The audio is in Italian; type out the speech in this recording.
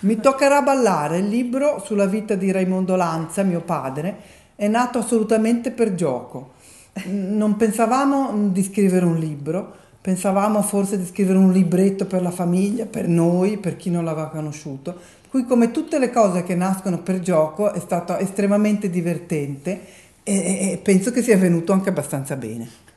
Mi toccherà ballare. Il libro sulla vita di Raimondo Lanza, mio padre, è nato assolutamente per gioco. Non pensavamo di scrivere un libro, pensavamo forse di scrivere un libretto per la famiglia, per noi, per chi non l'aveva conosciuto. Qui come tutte le cose che nascono per gioco è stato estremamente divertente e penso che sia venuto anche abbastanza bene.